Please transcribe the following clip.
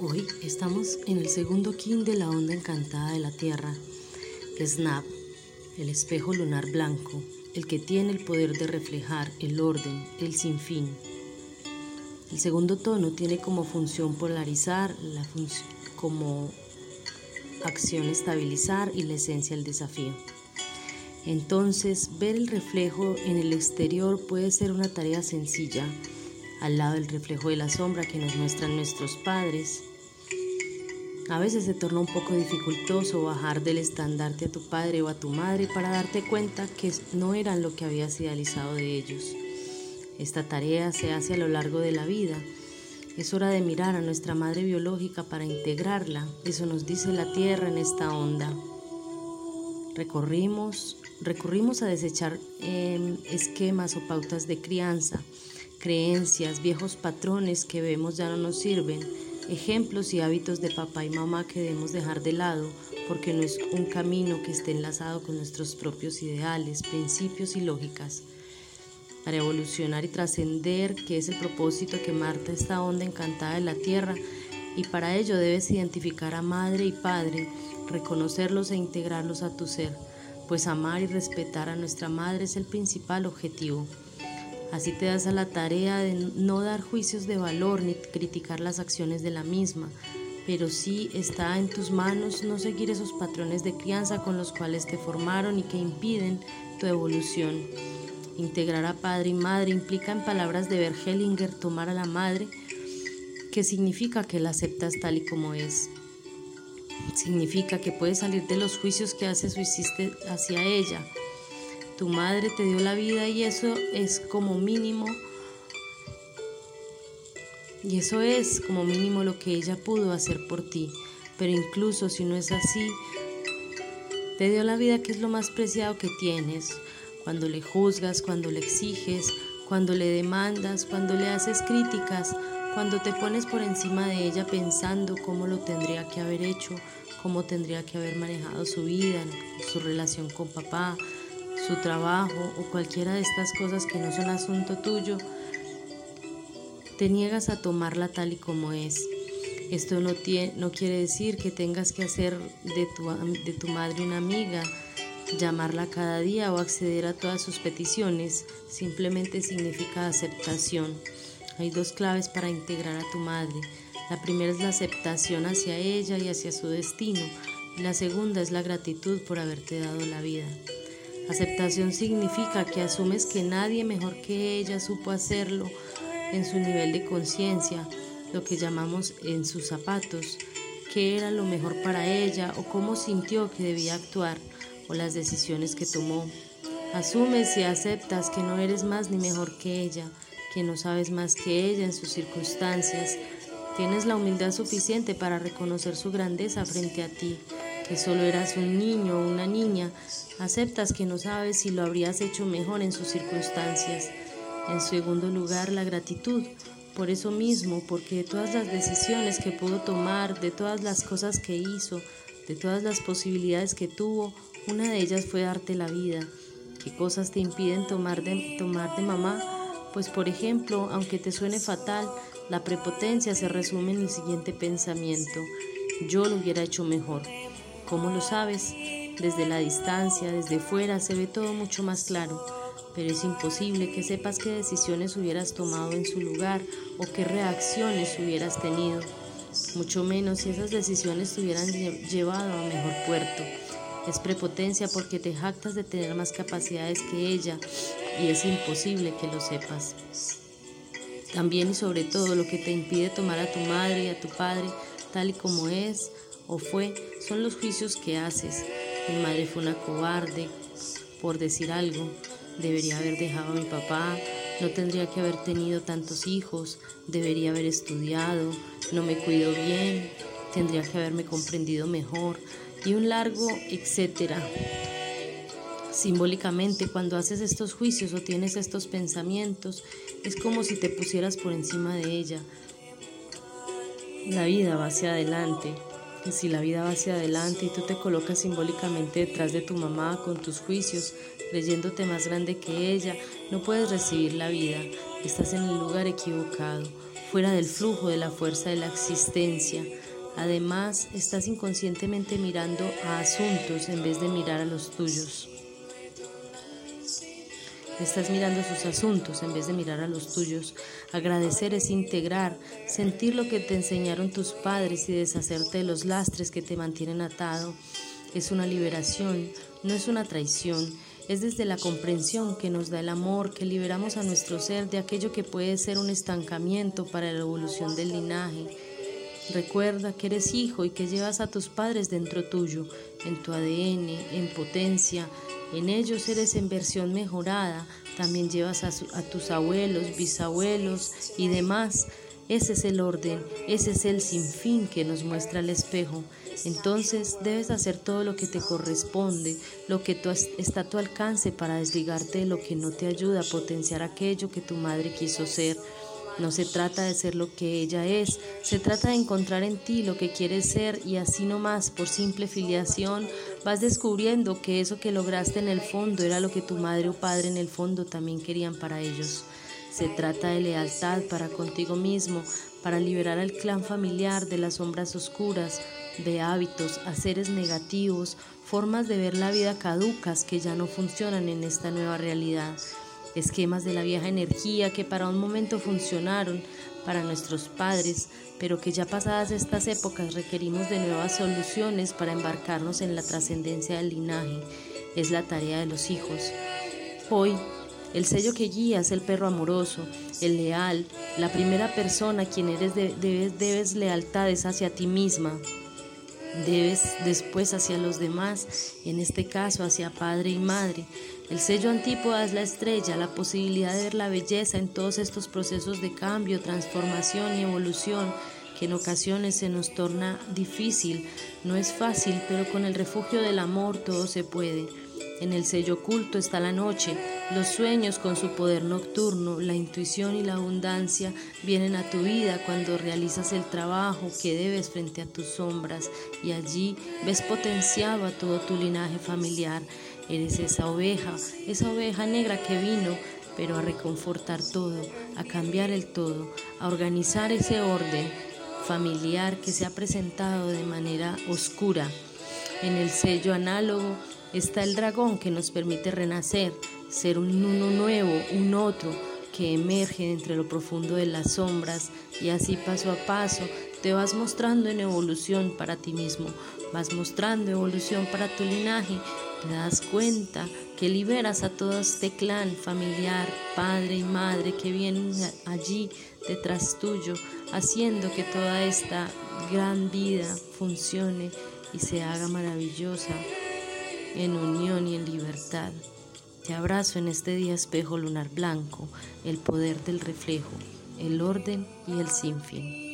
Hoy estamos en el segundo kin de la onda encantada de la Tierra, Snap, el espejo lunar blanco, el que tiene el poder de reflejar el orden, el sinfín. El segundo tono tiene como función polarizar, la como acción estabilizar y la esencia el desafío. Entonces, ver el reflejo en el exterior puede ser una tarea sencilla, al lado del reflejo de la sombra que nos muestran nuestros padres. A veces se torna un poco dificultoso bajar del estandarte a tu padre o a tu madre para darte cuenta que no eran lo que habías idealizado de ellos. Esta tarea se hace a lo largo de la vida. Es hora de mirar a nuestra madre biológica para integrarla. Eso nos dice la Tierra en esta onda. Recorrimos, recurrimos a desechar em, esquemas o pautas de crianza creencias, viejos patrones que vemos ya no nos sirven, ejemplos y hábitos de papá y mamá que debemos dejar de lado porque no es un camino que esté enlazado con nuestros propios ideales, principios y lógicas. Para evolucionar y trascender, que es el propósito que marca esta onda encantada de la Tierra, y para ello debes identificar a madre y padre, reconocerlos e integrarlos a tu ser, pues amar y respetar a nuestra madre es el principal objetivo. Así te das a la tarea de no dar juicios de valor ni criticar las acciones de la misma, pero sí está en tus manos no seguir esos patrones de crianza con los cuales te formaron y que impiden tu evolución. Integrar a padre y madre implica en palabras de Bergelinger tomar a la madre, que significa que la aceptas tal y como es. Significa que puedes salir de los juicios que haces o hiciste hacia ella tu madre te dio la vida y eso es como mínimo, y eso es como mínimo lo que ella pudo hacer por ti. Pero incluso si no es así, te dio la vida que es lo más preciado que tienes. Cuando le juzgas, cuando le exiges, cuando le demandas, cuando le haces críticas, cuando te pones por encima de ella pensando cómo lo tendría que haber hecho, cómo tendría que haber manejado su vida, su relación con papá, su trabajo o cualquiera de estas cosas que no son asunto tuyo, te niegas a tomarla tal y como es. Esto no, tiene, no quiere decir que tengas que hacer de tu, de tu madre una amiga, llamarla cada día o acceder a todas sus peticiones, simplemente significa aceptación. Hay dos claves para integrar a tu madre. La primera es la aceptación hacia ella y hacia su destino. La segunda es la gratitud por haberte dado la vida. Aceptación significa que asumes que nadie mejor que ella supo hacerlo en su nivel de conciencia, lo que llamamos en sus zapatos, qué era lo mejor para ella o cómo sintió que debía actuar o las decisiones que tomó. Asumes y aceptas que no eres más ni mejor que ella, que no sabes más que ella en sus circunstancias. Tienes la humildad suficiente para reconocer su grandeza frente a ti que solo eras un niño o una niña, aceptas que no sabes si lo habrías hecho mejor en sus circunstancias. En segundo lugar, la gratitud. Por eso mismo, porque de todas las decisiones que pudo tomar, de todas las cosas que hizo, de todas las posibilidades que tuvo, una de ellas fue darte la vida. ¿Qué cosas te impiden tomar de, tomar de mamá? Pues por ejemplo, aunque te suene fatal, la prepotencia se resume en el siguiente pensamiento. Yo lo hubiera hecho mejor. ¿Cómo lo sabes? Desde la distancia, desde fuera, se ve todo mucho más claro, pero es imposible que sepas qué decisiones hubieras tomado en su lugar o qué reacciones hubieras tenido, mucho menos si esas decisiones te hubieran llevado a mejor puerto. Es prepotencia porque te jactas de tener más capacidades que ella y es imposible que lo sepas. También y sobre todo lo que te impide tomar a tu madre y a tu padre tal y como es o fue son los juicios que haces. Mi madre fue una cobarde, por decir algo. Debería haber dejado a mi papá, no tendría que haber tenido tantos hijos, debería haber estudiado, no me cuido bien, tendría que haberme comprendido mejor y un largo etcétera. Simbólicamente, cuando haces estos juicios o tienes estos pensamientos, es como si te pusieras por encima de ella. La vida va hacia adelante, si la vida va hacia adelante y tú te colocas simbólicamente detrás de tu mamá con tus juicios, creyéndote más grande que ella, no puedes recibir la vida. Estás en el lugar equivocado. fuera del flujo de la fuerza de la existencia. Además, estás inconscientemente mirando a asuntos en vez de mirar a los tuyos. Estás mirando sus asuntos en vez de mirar a los tuyos. Agradecer es integrar, sentir lo que te enseñaron tus padres y deshacerte de los lastres que te mantienen atado. Es una liberación, no es una traición. Es desde la comprensión que nos da el amor que liberamos a nuestro ser de aquello que puede ser un estancamiento para la evolución del linaje. Recuerda que eres hijo y que llevas a tus padres dentro tuyo, en tu ADN, en potencia, en ellos eres en versión mejorada, también llevas a, tus abuelos, bisabuelos y demás. Ese es el orden, ese es el sinfín que nos muestra el espejo. Entonces debes hacer todo lo que te corresponde, lo que está a tu alcance para desligarte de lo que no te ayuda a potenciar aquello que tu madre quiso ser. No se trata de ser lo que ella es, se trata de encontrar en ti lo que quieres ser y así nomás, por simple filiación, vas descubriendo que eso que lograste en el fondo era lo que tu madre o padre en el fondo también querían para ellos. Se trata de lealtad para contigo mismo, para liberar al clan familiar de las sombras oscuras, de hábitos, haceres negativos, formas de ver la vida caducas que ya no funcionan en esta nueva realidad esquemas de la vieja energía que para un momento funcionaron para nuestros padres, pero que ya pasadas estas épocas requerimos de nuevas soluciones para embarcarnos en la trascendencia del linaje. Es la tarea de los hijos. Hoy, el sello que guía es el perro amoroso, el leal, la primera persona a quien eres debes, debes lealtades hacia ti misma. Debes después hacia los demás, en este caso hacia padre y madre. El sello antípoda es la estrella, la posibilidad de ver la belleza en todos estos procesos de cambio, transformación y evolución que en ocasiones se nos torna difícil. No es fácil, pero con el refugio del amor todo se puede. En el sello oculto está la noche, los sueños con su poder nocturno, la intuición y la abundancia vienen a tu vida cuando realizas el trabajo que debes frente a tus sombras y allí ves potenciado todo tu linaje familiar. Eres esa oveja, esa oveja negra que vino, pero a reconfortar todo, a cambiar el todo, a organizar ese orden familiar que se ha presentado de manera oscura. En el sello análogo está el dragón que nos permite renacer, ser un uno nuevo, un otro que emerge entre lo profundo de las sombras y así paso a paso te vas mostrando en evolución para ti mismo, vas mostrando evolución para tu linaje, te das cuenta que liberas a todo este clan familiar, padre y madre que vienen allí detrás tuyo, haciendo que toda esta gran vida funcione y se haga maravillosa en unión y en libertad. Te abrazo en este día espejo lunar blanco, el poder del reflejo, el orden y el sinfín.